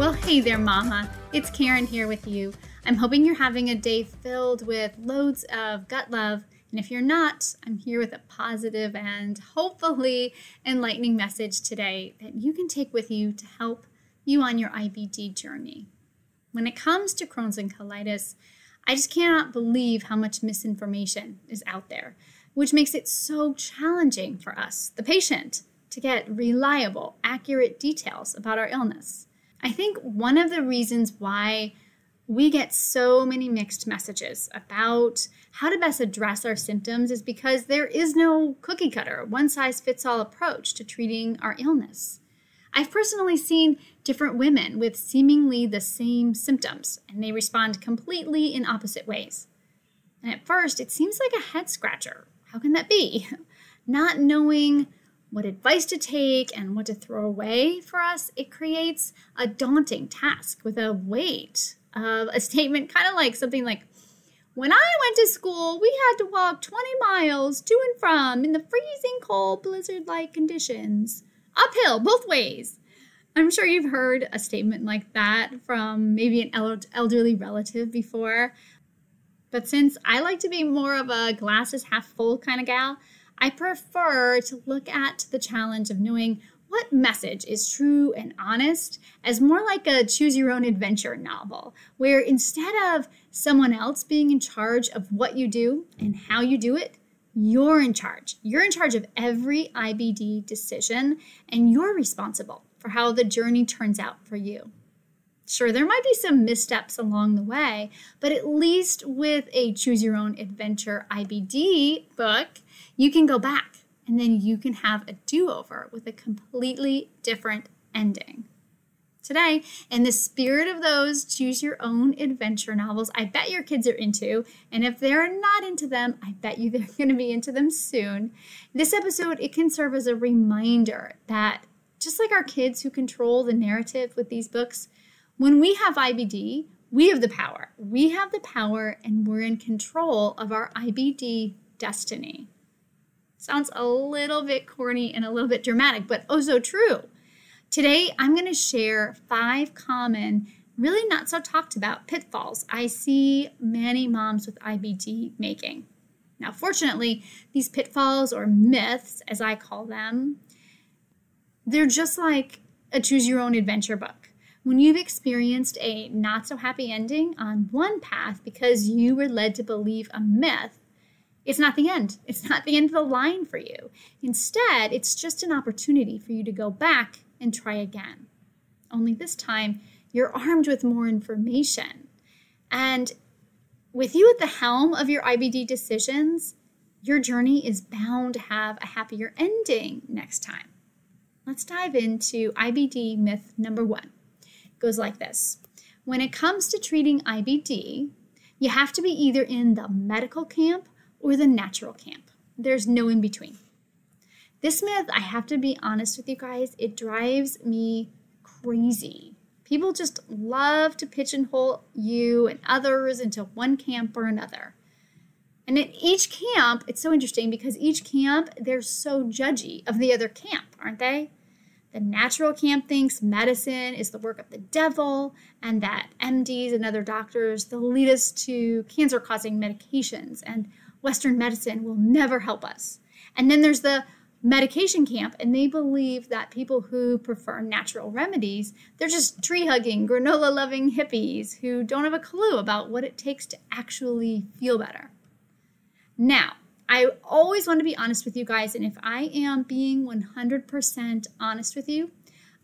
Well, hey there, Mama. It's Karyn here with you. I'm hoping you're having a day filled with loads of gut love. And if you're not, I'm here with a positive and hopefully enlightening message today that you can take with you to help you on your IBD journey. When it comes to Crohn's and colitis, I just cannot believe how much misinformation is out there, which makes it so challenging for us, the patient, to get reliable, accurate details about our illness. I think one of the reasons why we get so many mixed messages about how to best address our symptoms is because there is no cookie cutter, one size fits all approach to treating our illness. I've personally seen different women with seemingly the same symptoms, and they respond completely in opposite ways. And at first, it seems like a head scratcher. How can that be? Not knowing what advice to take and what to throw away for us, it creates a daunting task with a weight of a statement, kind of like something like, when I went to school, we had to walk 20 miles to and from in the freezing cold blizzard like conditions, uphill both ways. I'm sure you've heard a statement like that from maybe an elderly relative before. But since I like to be more of a glasses half full kind of gal, I prefer to look at the challenge of knowing what message is true and honest as more like a choose your own adventure novel, where instead of someone else being in charge of what you do and how you do it, you're in charge. You're in charge of every IBD decision, and you're responsible for how the journey turns out for you. Sure, there might be some missteps along the way, but at least with a Choose Your Own Adventure IBD book, you can go back and then you can have a do over with a completely different ending. Today, in the spirit of those choose your own adventure novels, I bet your kids are into, and if they're not into them, I bet you they're going to be into them soon. This episode, it can serve as a reminder that just like our kids who control the narrative with these books, when we have IBD, we have the power. We have the power and we're in control of our IBD destiny. Sounds a little bit corny and a little bit dramatic, but oh so true. Today, I'm going to share five common, really not so talked about pitfalls I see many moms with IBD making. Now, fortunately, these pitfalls or myths, as I call them, they're just like a choose your own adventure book. When you've experienced a not so happy ending on one path because you were led to believe a myth, it's not the end. It's not the end of the line for you. Instead, it's just an opportunity for you to go back and try again. Only this time, you're armed with more information. And with you at the helm of your IBD decisions, your journey is bound to have a happier ending next time. Let's dive into IBD myth number one goes like this When it comes to treating IBD, you have to be either in the medical camp or the natural camp. There's no in between. This myth, I have to be honest with you guys, it drives me crazy. People just love to pigeonhole you and others into one camp or another. And in each camp, it's so interesting because each camp, they're so judgy of the other camp, aren't they? The natural camp thinks medicine is the work of the devil, and that MDs and other doctors they'll lead us to cancer causing medications, and Western medicine will never help us. And then there's the medication camp, and they believe that people who prefer natural remedies, they're just tree hugging, granola loving hippies who don't have a clue about what it takes to actually feel better. Now, I always want to be honest with you guys. And if I am being 100% honest with you,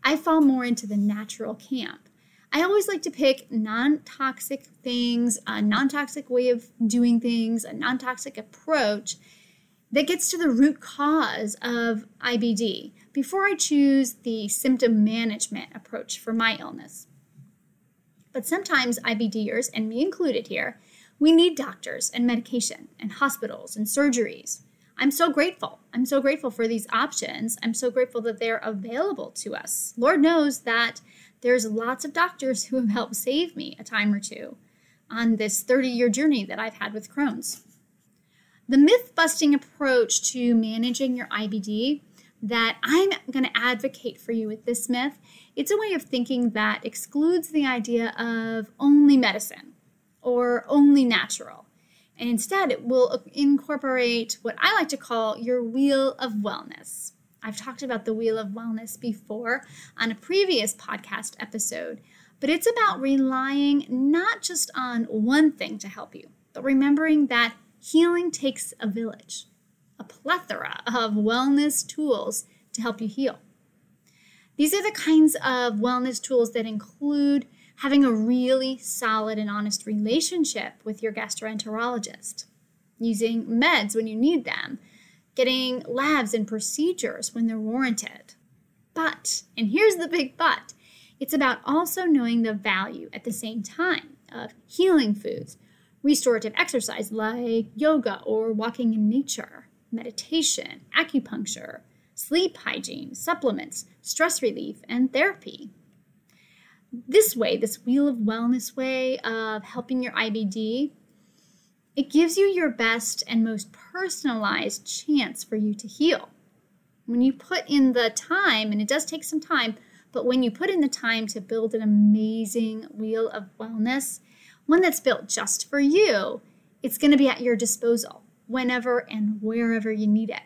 I fall more into the natural camp. I always like to pick non toxic things, a non toxic way of doing things, a non toxic approach that gets to the root cause of IBD before I choose the symptom management approach for my illness. But sometimes IBDers, and me included here, we need doctors and medication and hospitals and surgeries. I'm so grateful. I'm so grateful for these options. I'm so grateful that they're available to us. Lord knows that there's lots of doctors who have helped save me a time or two on this 30 year journey that I've had with Crohn's. The myth busting approach to managing your IBD that I'm going to advocate for you with this myth, it's a way of thinking that excludes the idea of only medicine or only natural. And instead, it will incorporate what I like to call your wheel of wellness. I've talked about the wheel of wellness before on a previous podcast episode, but it's about relying not just on one thing to help you, but remembering that healing takes a village, a plethora of wellness tools to help you heal. These are the kinds of wellness tools that include having a really solid and honest relationship with your gastroenterologist, using meds when you need them, getting labs and procedures when they're warranted. But, and here's the big but, it's about also knowing the value at the same time of healing foods, restorative exercise like yoga or walking in nature, meditation, acupuncture, sleep hygiene, supplements, stress relief, and therapy. This way, this wheel of wellness way of helping your IBD, it gives you your best and most personalized chance for you to heal. When you put in the time, and it does take some time, but when you put in the time to build an amazing wheel of wellness, one that's built just for you, it's going to be at your disposal whenever and wherever you need it.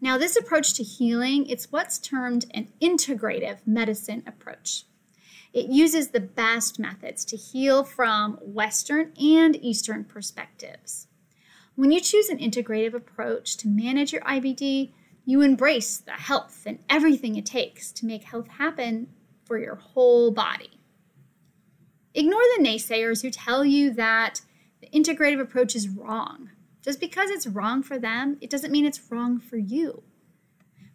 Now, this approach to healing, it's what's termed an integrative medicine approach. It uses the best methods to heal from Western and Eastern perspectives. When you choose an integrative approach to manage your IBD, you embrace the health and everything it takes to make health happen for your whole body. Ignore the naysayers who tell you that the integrative approach is wrong. Just because it's wrong for them, it doesn't mean it's wrong for you.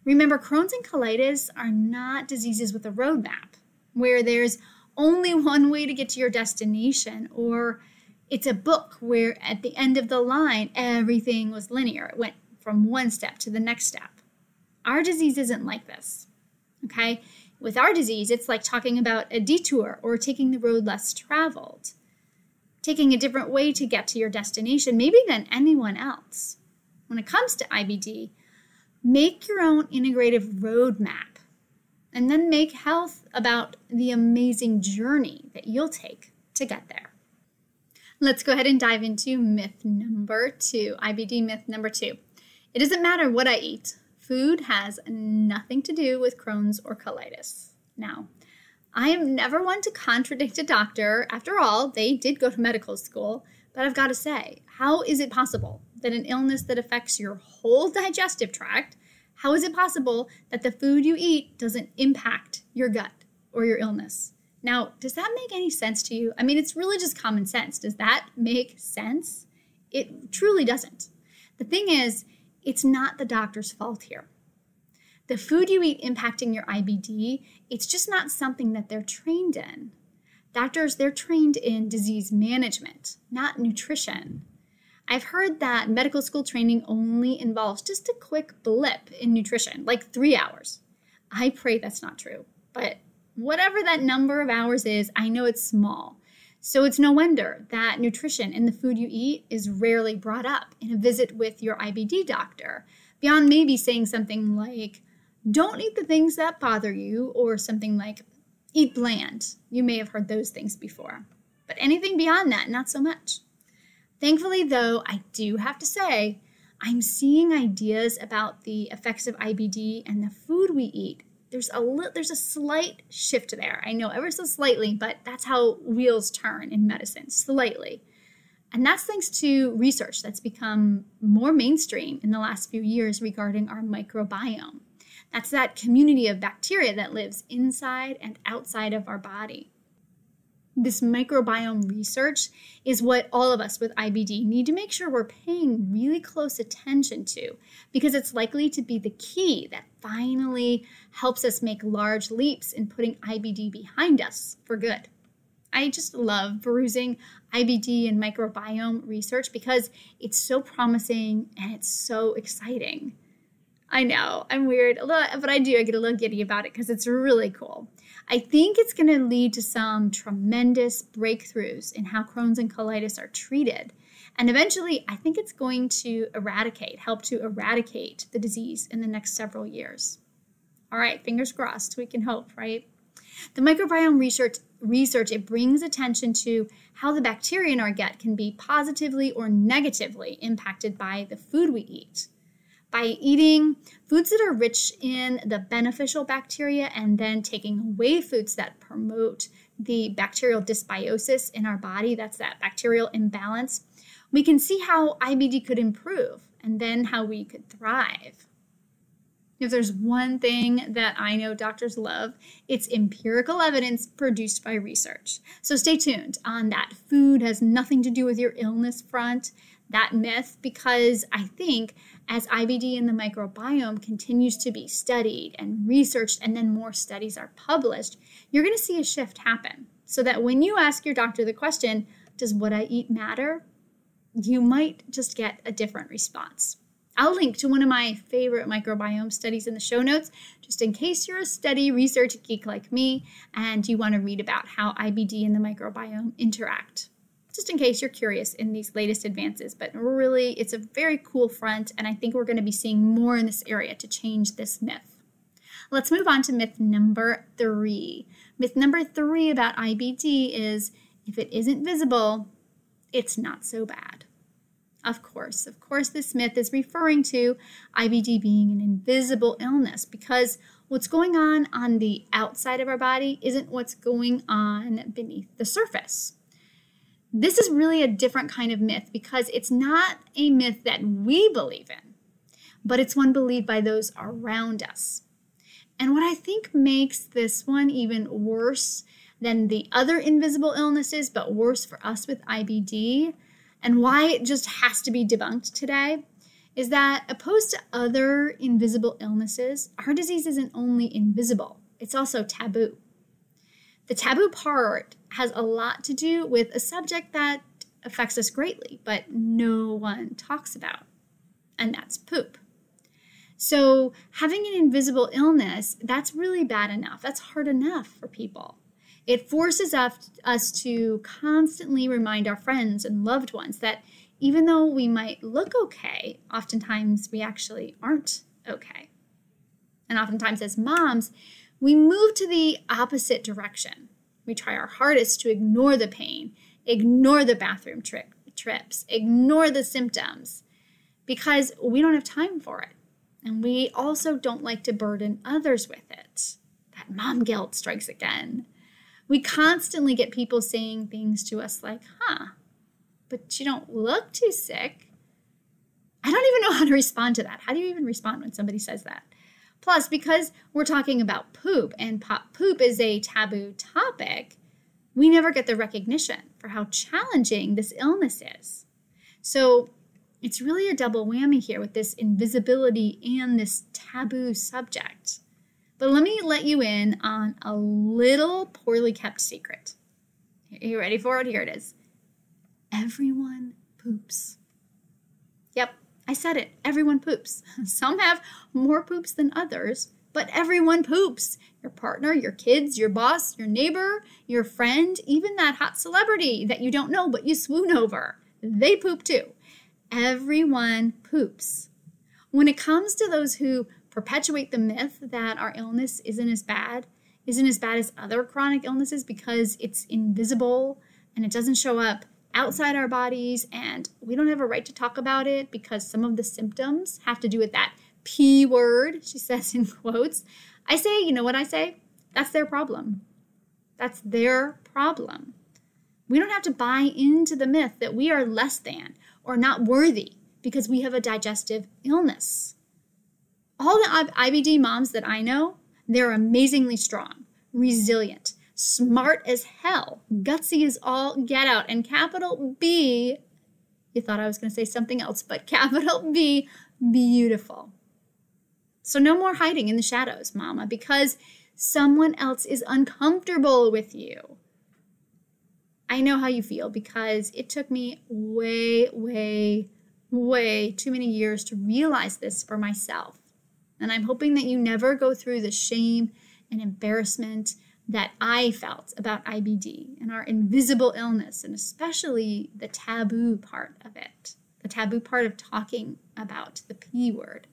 Remember, Crohn's and colitis are not diseases with a roadmap where there's only one way to get to your destination, or it's a book where at the end of the line, everything was linear. It went from one step to the next step. Our disease isn't like this. Okay? With our disease, it's like talking about a detour or taking the road less traveled, taking a different way to get to your destination, maybe than anyone else. When it comes to IBD, make your own integrative roadmap and then make health about the amazing journey that you'll take to get there. Let's go ahead and dive into myth number two IBD myth number two. It doesn't matter what I eat, Food has nothing to do with Crohn's or colitis. Now, I am never one to contradict a doctor. After all, they did go to medical school. But I've got to say, how is it possible that an illness that affects your whole digestive tract, how is it possible that the food you eat doesn't impact your gut or your illness? Now, does that make any sense to you? I mean, it's really just common sense. Does that make sense? It truly doesn't. The thing is, it's not the doctor's fault here. The food you eat impacting your IBD, it's just not something that they're trained in. Doctors, they're trained in disease management, not nutrition. I've heard that medical school training only involves just a quick blip in nutrition, like three hours. I pray that's not true, but whatever that number of hours is, I know it's small. So it's no wonder that nutrition in the food you eat is rarely brought up in a visit with your IBD doctor, beyond maybe saying something like, don't eat the things that bother you, or something like, eat bland. You may have heard those things before. But anything beyond that, not so much. Thankfully, though, I do have to say, I'm seeing ideas about the effects of IBD and the food we eat there's a li- there's a slight shift there. I know ever so slightly, but that's how wheels turn in medicine, slightly. And that's thanks to research that's become more mainstream in the last few years regarding our microbiome. That's that community of bacteria that lives inside and outside of our body. This microbiome research is what all of us with IBD need to make sure we're paying really close attention to because it's likely to be the key that finally helps us make large leaps in putting IBD behind us for good. I just love perusing IBD and microbiome research because it's so promising and it's so exciting. I know, I'm weird, but I do. I get a little giddy about it because it's really cool. I think it's going to lead to some tremendous breakthroughs in how Crohn's and colitis are treated. And eventually, I think it's going to eradicate, help to eradicate the disease in the next several years. All right, fingers crossed, we can hope, right? The microbiome research research it brings attention to how the bacteria in our gut can be positively or negatively impacted by the food we eat by eating foods that are rich in the beneficial bacteria and then taking away foods that promote the bacterial dysbiosis in our body, that's that bacterial imbalance, we can see how IBD could improve and then how we could thrive. If there's one thing that I know doctors love, it's empirical evidence produced by research. So stay tuned on that food has nothing to do with your illness front, that myth, because I think as IBD in the microbiome continues to be studied and researched, and then more studies are published, you're going to see a shift happen. So that when you ask your doctor the question, Does what I eat matter? you might just get a different response. I'll link to one of my favorite microbiome studies in the show notes, just in case you're a study research geek like me and you want to read about how IBD and the microbiome interact just in case you're curious in these latest advances. But really, it's a very cool front, and I think we're going to be seeing more in this area to change this myth. Let's move on to myth number three. Myth number three about IBD is if it isn't visible, it's not so bad. Of course, of course, this myth is referring to IBD being an invisible illness because what's going on on the outside of our body isn't what's going on beneath the surface. This is really a different kind of myth because it's not a myth that we believe in, but it's one believed by those around us. And what I think makes this one even worse than the other invisible illnesses, but worse for us with IBD, and why it just has to be debunked today, is that opposed to other invisible illnesses, our disease isn't only invisible, it's also taboo. The taboo part has a lot to do with a subject that affects us greatly, but no one talks about, and that's poop. So, having an invisible illness, that's really bad enough. That's hard enough for people. It forces us to constantly remind our friends and loved ones that even though we might look okay, oftentimes we actually aren't okay. And oftentimes, as moms, we move to the opposite direction. We try our hardest to ignore the pain, ignore the bathroom trip, trips, ignore the symptoms because we don't have time for it. And we also don't like to burden others with it. That mom guilt strikes again. We constantly get people saying things to us like, huh, but you don't look too sick. I don't even know how to respond to that. How do you even respond when somebody says that? Plus, because we're talking about poop and poop is a taboo topic, we never get the recognition for how challenging this illness is. So it's really a double whammy here with this invisibility and this taboo subject. But let me let you in on a little poorly kept secret. Are you ready for it? Here it is. Everyone poops. Yep, I said it. Everyone poops. Some have more poops than others, but everyone poops. Your partner, your kids, your boss, your neighbor, your friend, even that hot celebrity that you don't know but you swoon over. They poop too. Everyone poops. When it comes to those who perpetuate the myth that our illness isn't as bad, isn't as bad as other chronic illnesses because it's invisible and it doesn't show up outside our bodies and we don't have a right to talk about it because some of the symptoms have to do with that P word, she says in quotes. I say, you know what I say? That's their problem. That's their problem. We don't have to buy into the myth that we are less than or not worthy because we have a digestive illness. All the IBD moms that I know, they're amazingly strong, resilient, smart as hell, gutsy as all get out, and capital B, you thought I was going to say something else, but capital B, beautiful. So no more hiding in the shadows, mama, because someone else is uncomfortable with you. I know how you feel because it took me way, way, way too many years to realize this for myself. And I'm hoping that you never go through the shame and embarrassment that I felt about IBD and our invisible illness, and especially the taboo part of it, the taboo part of talking about the P word.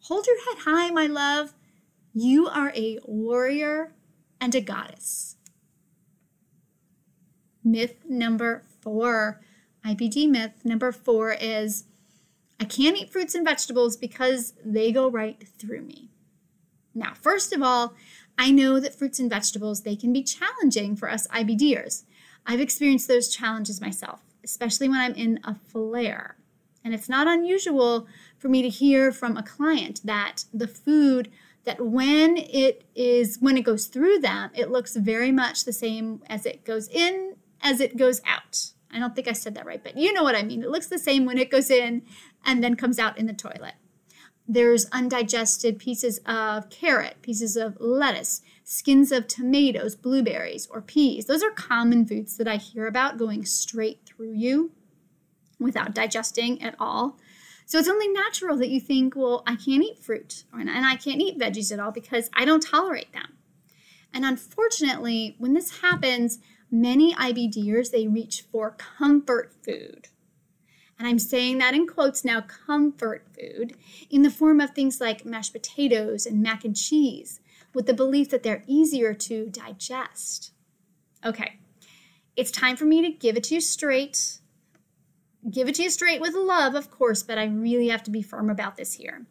Hold your head high, my love. You are a warrior and a goddess. Myth number four, IBD myth number four is I can't eat fruits and vegetables because they go right through me. Now, first of all, I know that fruits and vegetables they can be challenging for us IBDers. I've experienced those challenges myself, especially when I'm in a flare. And it's not unusual for me to hear from a client that the food that when it is when it goes through them, it looks very much the same as it goes in as it goes out. I don't think I said that right, but you know what I mean. It looks the same when it goes in and then comes out in the toilet. There's undigested pieces of carrot, pieces of lettuce, skins of tomatoes, blueberries, or peas. Those are common foods that I hear about going straight through you without digesting at all. So it's only natural that you think, well, I can't eat fruit and I can't eat veggies at all because I don't tolerate them. And unfortunately, when this happens, many IBDers they reach for comfort food. And I'm saying that in quotes now, comfort food, in the form of things like mashed potatoes and mac and cheese, with the belief that they're easier to digest. Okay, it's time for me to give it to you straight give it to you straight with love, of course, but I really have to be firm about this here.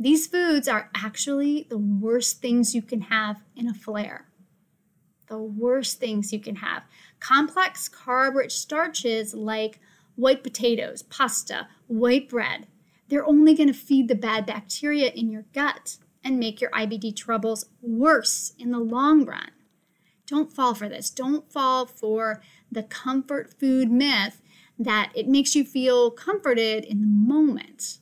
These foods are actually the worst things you can have in a flare. The worst things you can have. Complex carb rich starches like white potatoes, pasta, white bread, they're only going to feed the bad bacteria in your gut and make your IBD troubles worse in the long run. Don't fall for this. Don't fall for the comfort food myth that it makes you feel comforted in the moment.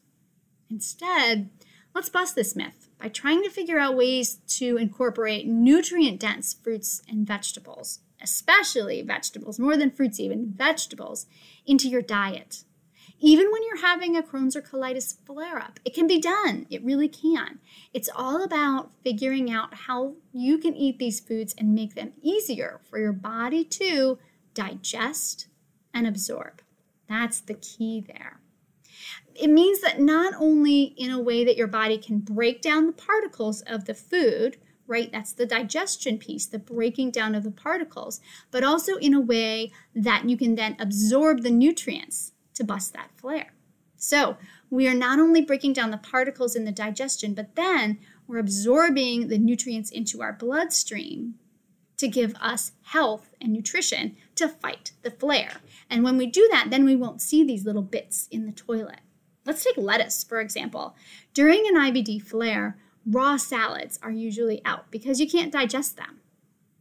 Instead, let's bust this myth by trying to figure out ways to incorporate nutrient dense fruits and vegetables, especially vegetables, more than fruits, even vegetables, into your diet. Even when you're having a Crohn's or colitis flare up, it can be done. It really can. It's all about figuring out how you can eat these foods and make them easier for your body to digest and absorb. That's the key there. It means that not only in a way that your body can break down the particles of the food, right? That's the digestion piece, the breaking down of the particles, but also in a way that you can then absorb the nutrients to bust that flare. So we are not only breaking down the particles in the digestion, but then we're absorbing the nutrients into our bloodstream to give us health and nutrition to fight the flare. And when we do that, then we won't see these little bits in the toilet. Let's take lettuce, for example. During an IBD flare, raw salads are usually out because you can't digest them.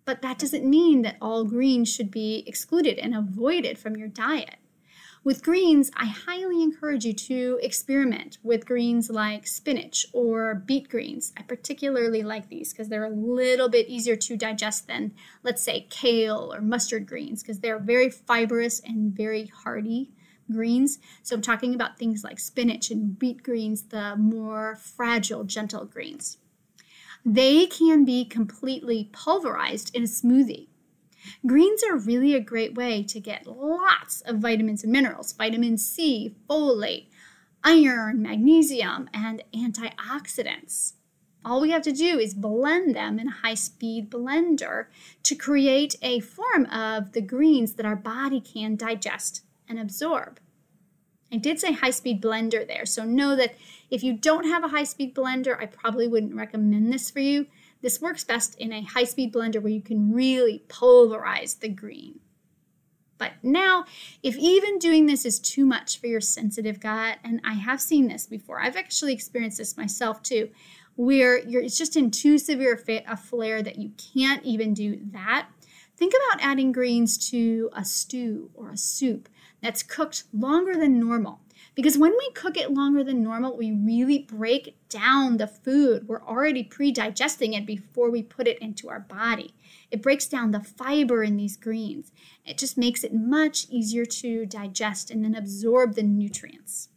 But that doesn't mean that all greens should be excluded and avoided from your diet. With greens, I highly encourage you to experiment with greens like spinach or beet greens. I particularly like these because they're a little bit easier to digest than, let's say, kale or mustard greens because they're very fibrous and very hearty greens. So I'm talking about things like spinach and beet greens, the more fragile, gentle greens. They can be completely pulverized in a smoothie. Greens are really a great way to get lots of vitamins and minerals vitamin C, folate, iron, magnesium, and antioxidants. All we have to do is blend them in a high speed blender to create a form of the greens that our body can digest and absorb. I did say high speed blender there, so know that if you don't have a high speed blender, I probably wouldn't recommend this for you this works best in a high speed blender where you can really pulverize the green. But now, if even doing this is too much for your sensitive gut, and I have seen this before, I've actually experienced this myself too, where it's just in too severe a flare that you can't even do that. Think about adding greens to a stew or a soup that's cooked longer than normal. Because when we cook it longer than normal, we really break down the food. We're already pre digesting it before we put it into our body. It breaks down the fiber in these greens. It just makes it much easier to digest and then absorb the nutrients.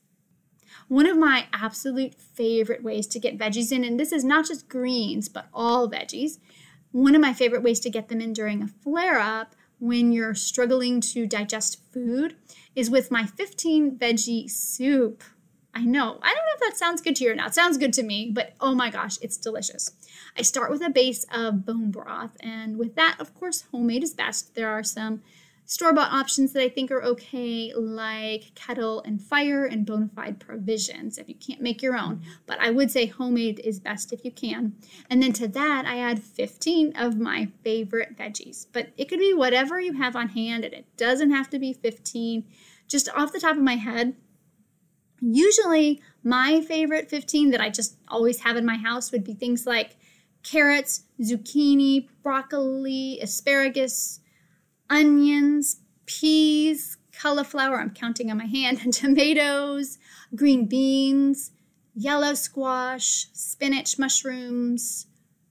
One of my absolute favorite ways to get veggies in, and this is not just greens, but all veggies, one of my favorite ways to get them in during a flare up when you're struggling to digest food is with my 15 veggie soup. I know, I don't know if that sounds good to you or not. It sounds good to me, but oh my gosh, it's delicious. I start with a base of bone broth, and with that, of course, homemade is best. There are some store bought options that I think are okay, like Kettle and Fire and Bonafide Provisions, if you can't make your own. But I would say homemade is best if you can. And then to that, I add 15 of my favorite veggies. But it could be whatever you have on hand, and it doesn't have to be 15. Just off the top of my head, usually my favorite 15 that I just always have in my house would be things like carrots, zucchini, broccoli, asparagus onions, peas, cauliflower, I'm counting on my hand, and tomatoes, green beans, yellow squash, spinach, mushrooms,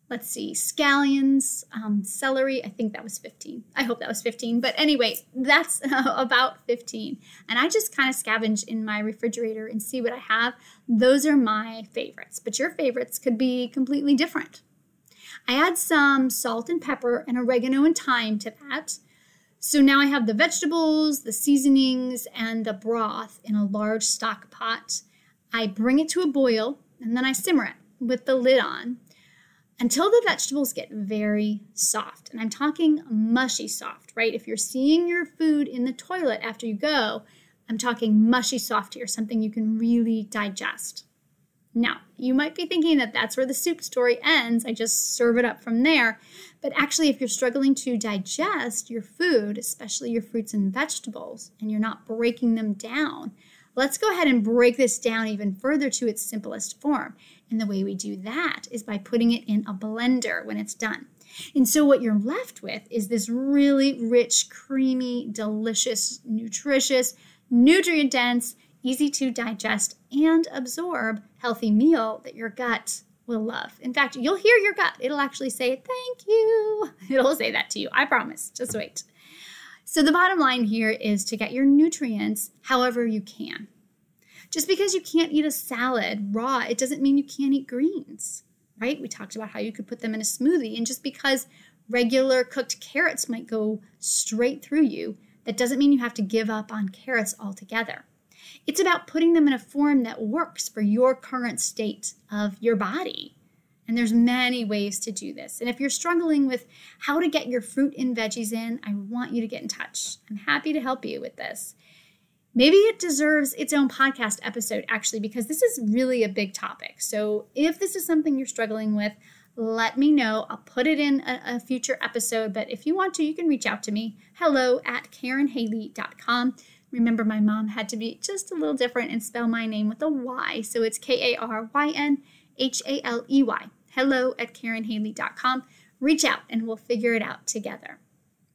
let's see, scallions, um, celery. I think that was 15. I hope that was 15. But anyway, that's about 15. And I just kind of scavenge in my refrigerator and see what I have. Those are my favorites, but your favorites could be completely different. I add some salt and pepper and oregano and thyme to that. So now I have the vegetables, the seasonings, and the broth in a large stock pot. I bring it to a boil and then I simmer it with the lid on until the vegetables get very soft. And I'm talking mushy soft, right? If you're seeing your food in the toilet after you go, I'm talking mushy soft here, something you can really digest. Now, you might be thinking that that's where the soup story ends. I just serve it up from there. But actually, if you're struggling to digest your food, especially your fruits and vegetables, and you're not breaking them down, let's go ahead and break this down even further to its simplest form. And the way we do that is by putting it in a blender when it's done. And so, what you're left with is this really rich, creamy, delicious, nutritious, nutrient dense, easy to digest and absorb healthy meal that your gut will love. In fact, you'll hear your gut. It'll actually say, Thank you. It'll say that to you. I promise. Just wait. So, the bottom line here is to get your nutrients however you can. Just because you can't eat a salad raw, it doesn't mean you can't eat greens, right? We talked about how you could put them in a smoothie. And just because regular cooked carrots might go straight through you, that doesn't mean you have to give up on carrots altogether. It's about putting them in a form that works for your current state of your body. And there's many ways to do this. And if you're struggling with how to get your fruit and veggies in, I want you to get in touch. I'm happy to help you with this. Maybe it deserves its own podcast episode, actually, because this is really a big topic. So if this is something you're struggling with, let me know. I'll put it in a, a future episode. But if you want to, you can reach out to me. Hello at KarynHaley.com. Remember, my mom had to be just a little different and spell my name with a Y. So it's K A R Y N H A L E Y. Hello at KarynHaley.com. Reach out and we'll figure it out together.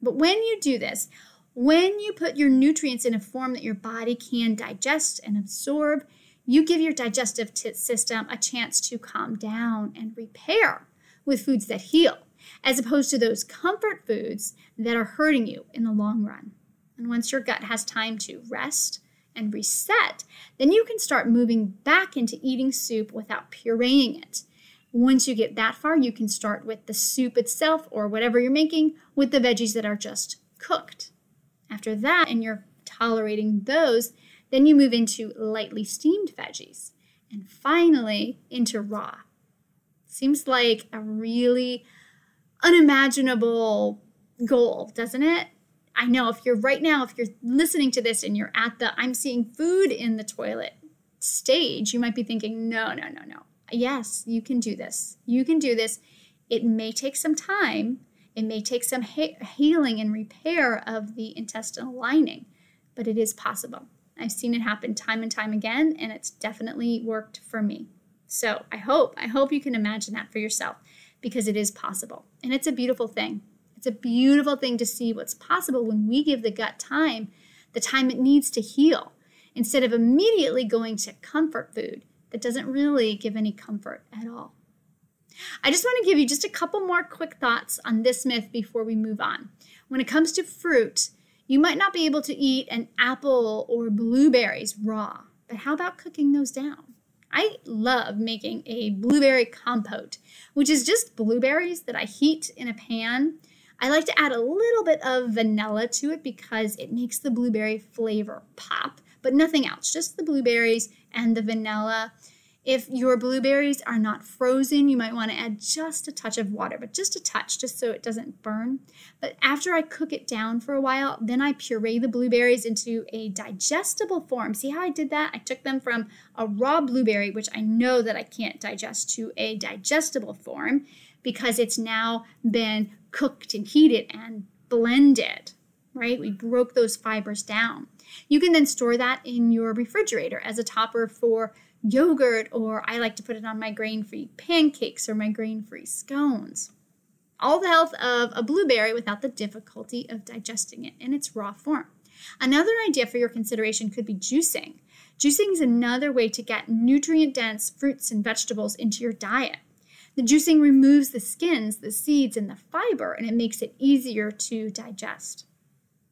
But when you do this, when you put your nutrients in a form that your body can digest and absorb, you give your digestive t- system a chance to calm down and repair with foods that heal, as opposed to those comfort foods that are hurting you in the long run. And once your gut has time to rest and reset, then you can start moving back into eating soup without pureeing it. Once you get that far, you can start with the soup itself or whatever you're making with the veggies that are just cooked. After that, and you're tolerating those, then you move into lightly steamed veggies. And finally, into raw. Seems like a really unimaginable goal, doesn't it? I know if you're right now, if you're listening to this and you're at the I'm seeing food in the toilet stage, you might be thinking, no, no, no, no. Yes, you can do this. You can do this. It may take some time. It may take some he- healing and repair of the intestinal lining, but it is possible. I've seen it happen time and time again, and it's definitely worked for me. So I hope, I hope you can imagine that for yourself because it is possible. And it's a beautiful thing. It's a beautiful thing to see what's possible when we give the gut time, the time it needs to heal, instead of immediately going to comfort food that doesn't really give any comfort at all. I just want to give you just a couple more quick thoughts on this myth before we move on. When it comes to fruit, you might not be able to eat an apple or blueberries raw, but how about cooking those down? I love making a blueberry compote, which is just blueberries that I heat in a pan. I like to add a little bit of vanilla to it because it makes the blueberry flavor pop, but nothing else, just the blueberries and the vanilla. If your blueberries are not frozen, you might want to add just a touch of water, but just a touch, just so it doesn't burn. But after I cook it down for a while, then I puree the blueberries into a digestible form. See how I did that? I took them from a raw blueberry, which I know that I can't digest, to a digestible form because it's now been cooked and heated and blended, right? We broke those fibers down. You can then store that in your refrigerator as a topper for yogurt, or I like to put it on my grain free pancakes or my grain free scones. All the health of a blueberry without the difficulty of digesting it in its raw form. Another idea for your consideration could be juicing. Juicing is another way to get nutrient dense fruits and vegetables into your diet. The juicing removes the skins, the seeds, and the fiber, and it makes it easier to digest.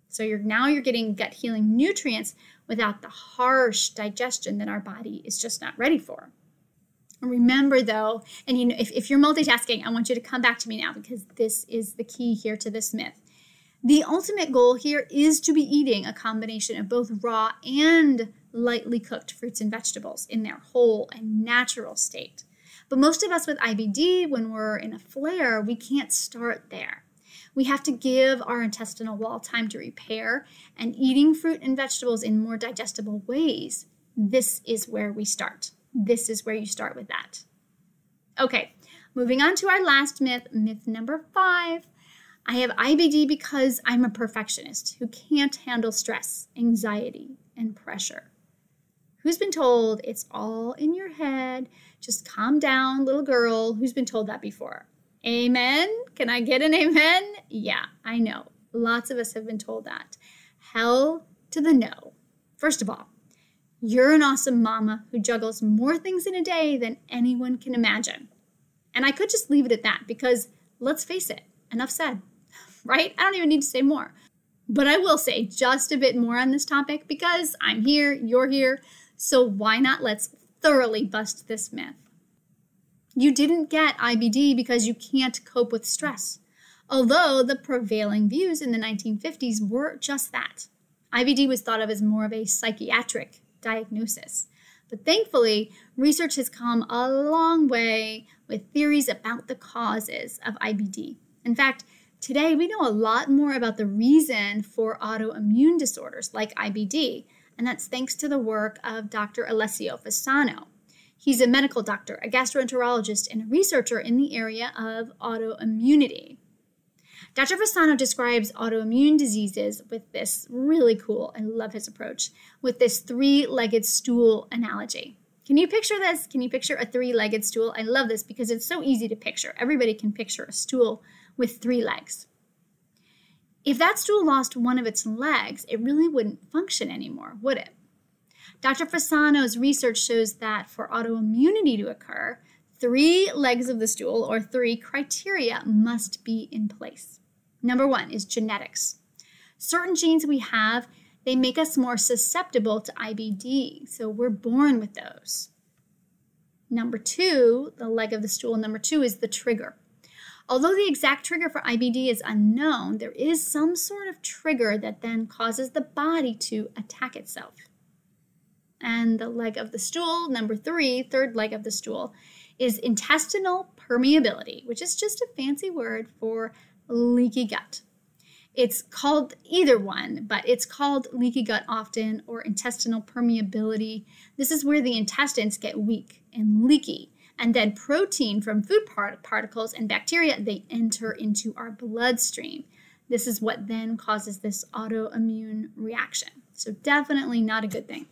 So you're now you're getting gut healing nutrients without the harsh digestion that our body is just not ready for. Remember though, and you know, if, if you're multitasking, I want you to come back to me now because this is the key here to this myth. The ultimate goal here is to be eating a combination of both raw and lightly cooked fruits and vegetables in their whole and natural state. But most of us with IBD, when we're in a flare, we can't start there. We have to give our intestinal wall time to repair, and eating fruit and vegetables in more digestible ways, this is where we start. This is where you start with that. Okay, moving on to our last myth, myth number five. I have IBD because I'm a perfectionist who can't handle stress, anxiety, and pressure. Who's been told it's all in your head? Just calm down, little girl. Who's been told that before? Amen. Can I get an amen? Yeah, I know. Lots of us have been told that. Hell to the no. First of all, you're an awesome mama who juggles more things in a day than anyone can imagine. And I could just leave it at that because let's face it, enough said, right? I don't even need to say more. But I will say just a bit more on this topic because I'm here, you're here. So why not let's thoroughly bust this myth? You didn't get IBD because you can't cope with stress, although the prevailing views in the 1950s were just that. IBD was thought of as more of a psychiatric diagnosis. But thankfully, research has come a long way with theories about the causes of IBD. In fact, today we know a lot more about the reason for autoimmune disorders like IBD, and that's thanks to the work of Dr. Alessio Fasano. He's a medical doctor, a gastroenterologist, and a researcher in the area of autoimmunity. Dr. Fasano describes autoimmune diseases with this really cool, I love his approach, with this three legged stool analogy. Can you picture this? Can you picture a three legged stool? I love this because it's so easy to picture. Everybody can picture a stool with three legs. If that stool lost one of its legs, it really wouldn't function anymore, would it? Dr. Fasano's research shows that for autoimmunity to occur, three legs of the stool or three criteria must be in place. Number one is genetics. Certain genes we have, they make us more susceptible to IBD, so we're born with those. Number two, the leg of the stool, number two is the trigger. Although the exact trigger for IBD is unknown, there is some sort of trigger that then causes the body to attack itself and the leg of the stool, number three, third leg of the stool, is intestinal permeability, which is just a fancy word for leaky gut. It's called either one, but it's called leaky gut often or intestinal permeability. This is where the intestines get weak and leaky, And then protein from food part- particles and bacteria, they enter into our bloodstream. This is what then causes this autoimmune reaction. So definitely not a good thing.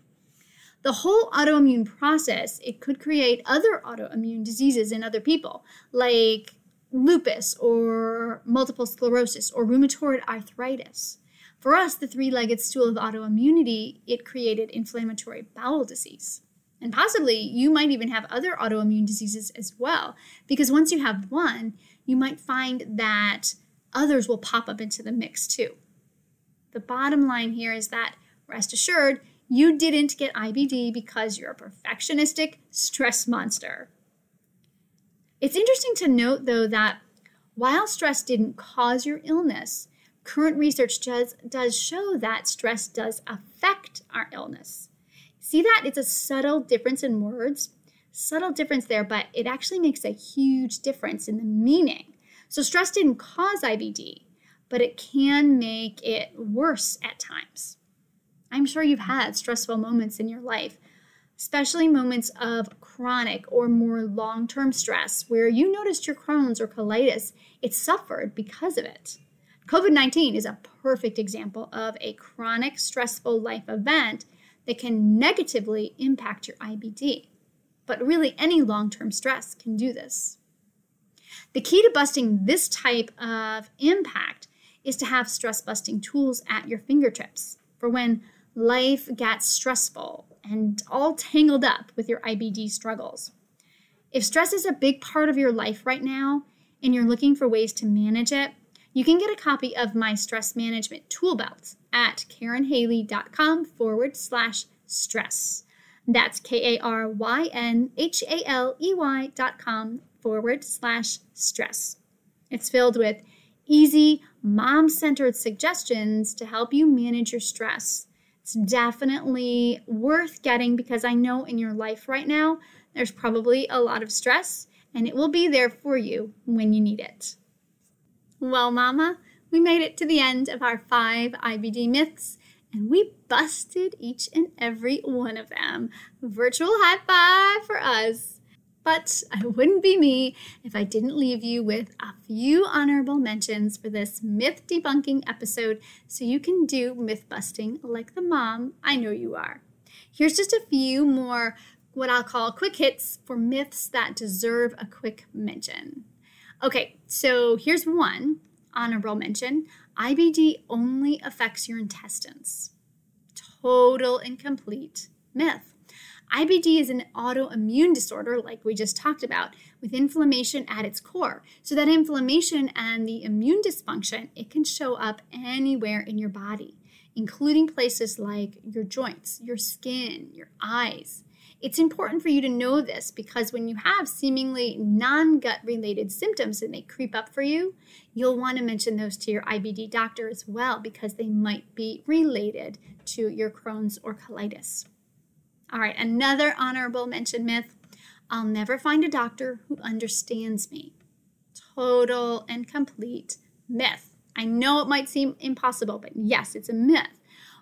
The whole autoimmune process, it could create other autoimmune diseases in other people, like lupus or multiple sclerosis or rheumatoid arthritis. For us, the three legged stool of autoimmunity, it created inflammatory bowel disease. And possibly you might even have other autoimmune diseases as well, because once you have one, you might find that others will pop up into the mix too. The bottom line here is that rest assured, you didn't get IBD because you're a perfectionistic stress monster. It's interesting to note, though, that while stress didn't cause your illness, current research does, does show that stress does affect our illness. See that? It's a subtle difference in words, subtle difference there, but it actually makes a huge difference in the meaning. So, stress didn't cause IBD, but it can make it worse at times. I'm sure you've had stressful moments in your life, especially moments of chronic or more long term stress where you noticed your Crohn's or colitis, it suffered because of it. COVID 19 is a perfect example of a chronic stressful life event that can negatively impact your IBD. But really, any long term stress can do this. The key to busting this type of impact is to have stress busting tools at your fingertips for when life gets stressful and all tangled up with your IBD struggles. If stress is a big part of your life right now and you're looking for ways to manage it, you can get a copy of my stress management tool belt at karynhaley.com forward slash stress. That's K A R Y N H A L E Y dot com forward slash stress. It's filled with easy, mom centered suggestions to help you manage your stress it's definitely worth getting because I know in your life right now, there's probably a lot of stress and it will be there for you when you need it. Well, Mama, we made it to the end of our five IBD myths and we busted each and every one of them. Virtual high five for us. But I wouldn't be me if I didn't leave you with a few honorable mentions for this myth debunking episode so you can do myth busting like the mom I know you are. Here's just a few more what I'll call quick hits for myths that deserve a quick mention. Okay, so here's one honorable mention IBD only affects your intestines. Total and complete myth. IBD is an autoimmune disorder, like we just talked about, with inflammation at its core. So that inflammation and the immune dysfunction, it can show up anywhere in your body, including places like your joints, your skin, your eyes. It's important for you to know this because when you have seemingly non gut related symptoms and they creep up for you, you'll want to mention those to your IBD doctor as well because they might be related to your Crohn's or colitis. All right, another honorable mention myth I'll never find a doctor who understands me. Total and complete myth. I know it might seem impossible, but yes, it's a myth.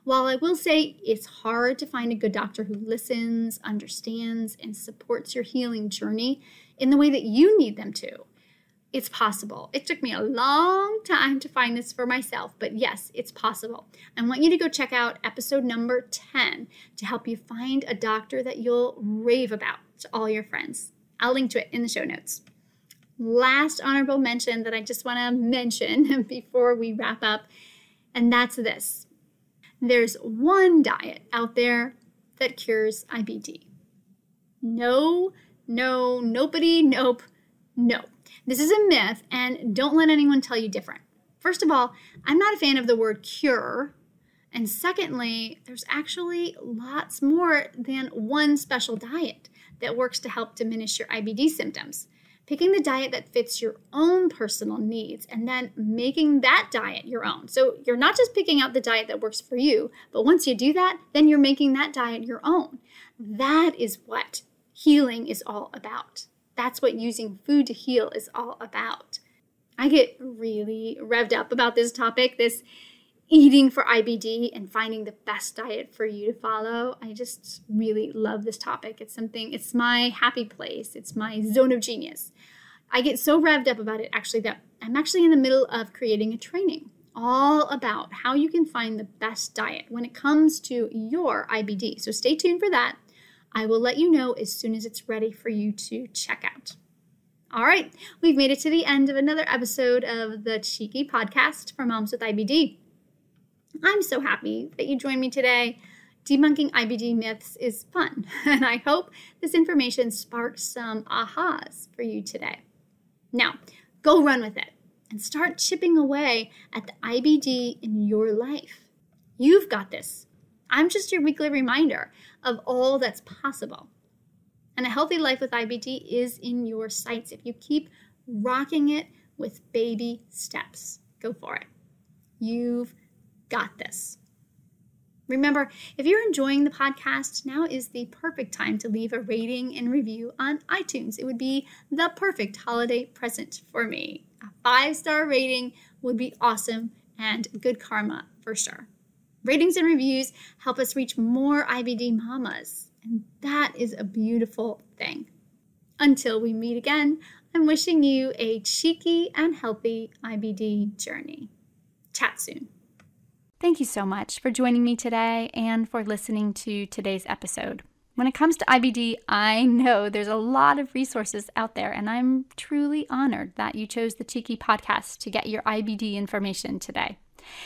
While I will say it's hard to find a good doctor who listens, understands, and supports your healing journey in the way that you need them to, it's possible. It took me a long time to find this for myself, but yes, it's possible. I want you to go check out episode number 10 to help you find a doctor that you'll rave about to all your friends. I'll link to it in the show notes. Last honorable mention that I just want to mention before we wrap up, and that's this there's one diet out there that cures IBD. No, no, nobody, nope, no. This is a myth, and don't let anyone tell you different. First of all, I'm not a fan of the word cure. And secondly, there's actually lots more than one special diet that works to help diminish your IBD symptoms. Picking the diet that fits your own personal needs and then making that diet your own. So you're not just picking out the diet that works for you, but once you do that, then you're making that diet your own. That is what healing is all about. That's what using food to heal is all about. I get really revved up about this topic. This eating for IBD and finding the best diet for you to follow. I just really love this topic. It's something, it's my happy place, it's my zone of genius. I get so revved up about it actually that I'm actually in the middle of creating a training all about how you can find the best diet when it comes to your IBD. So stay tuned for that. I will let you know as soon as it's ready for you to check out. All right, we've made it to the end of another episode of the Cheeky Podcast for Moms with IBD. I'm so happy that you joined me today. Debunking IBD myths is fun, and I hope this information sparks some ahas for you today. Now, go run with it and start chipping away at the IBD in your life. You've got this. I'm just your weekly reminder of all that's possible. And a healthy life with IBD is in your sights if you keep rocking it with baby steps. Go for it. You've got this. Remember, if you're enjoying the podcast, now is the perfect time to leave a rating and review on iTunes. It would be the perfect holiday present for me. A five star rating would be awesome and good karma for sure. Ratings and reviews help us reach more IBD mamas, and that is a beautiful thing. Until we meet again, I'm wishing you a cheeky and healthy IBD journey. Chat soon. Thank you so much for joining me today and for listening to today's episode. When it comes to IBD, I know there's a lot of resources out there, and I'm truly honored that you chose the Cheeky podcast to get your IBD information today.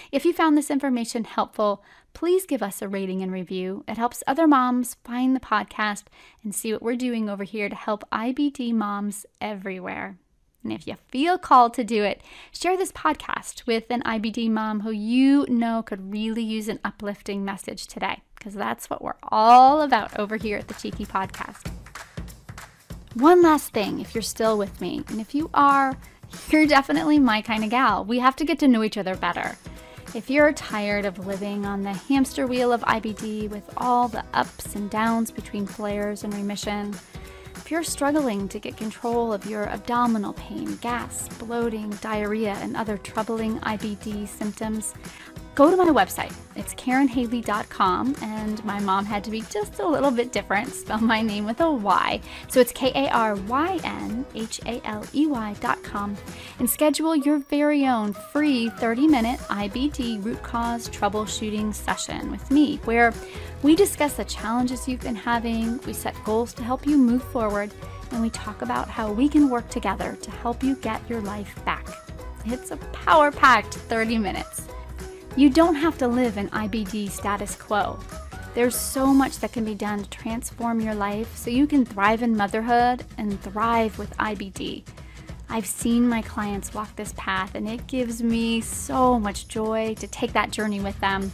If you found this information helpful, please give us a rating and review. It helps other moms find the podcast and see what we're doing over here to help IBD moms everywhere. And if you feel called to do it, share this podcast with an IBD mom who you know could really use an uplifting message today, because that's what we're all about over here at the Cheeky Podcast. One last thing, if you're still with me, and if you are, you're definitely my kind of gal. We have to get to know each other better. If you're tired of living on the hamster wheel of IBD with all the ups and downs between flares and remission, if you're struggling to get control of your abdominal pain, gas, bloating, diarrhea, and other troubling IBD symptoms, go to my website. It's KarynHaley.com, and my mom had to be just a little bit different, spell my name with a Y. So it's K A R Y N H A L E Y.com, and schedule your very own free 30 minute IBD root cause troubleshooting session with me, where we discuss the challenges you've been having, we set goals to help you move forward, and we talk about how we can work together to help you get your life back. It's a power packed 30 minutes. You don't have to live in IBD status quo. There's so much that can be done to transform your life so you can thrive in motherhood and thrive with IBD. I've seen my clients walk this path, and it gives me so much joy to take that journey with them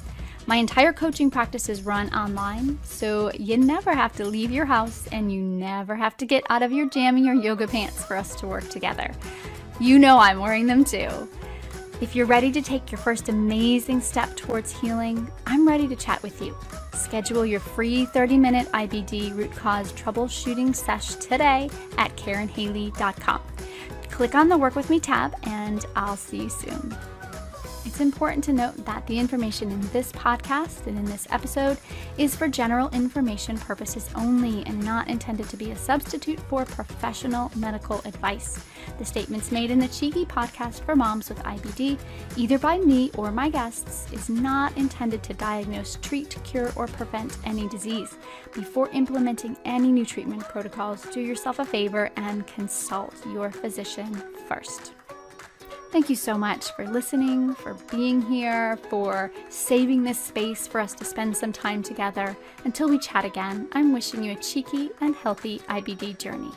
my entire coaching practice is run online, so you never have to leave your house and you never have to get out of your jammy or yoga pants for us to work together. You know I'm wearing them too. If you're ready to take your first amazing step towards healing, I'm ready to chat with you. Schedule your free 30 minute IBD root cause troubleshooting sesh today at KarynHaley.com. Click on the Work With Me tab, and I'll see you soon. It's important to note that the information in this podcast and in this episode is for general information purposes only and not intended to be a substitute for professional medical advice. The statements made in the Cheeky podcast for moms with IBD, either by me or my guests, is not intended to diagnose, treat, cure, or prevent any disease. Before implementing any new treatment protocols, do yourself a favor and consult your physician first. Thank you so much for listening, for being here, for saving this space for us to spend some time together. Until we chat again, I'm wishing you a cheeky and healthy IBD journey.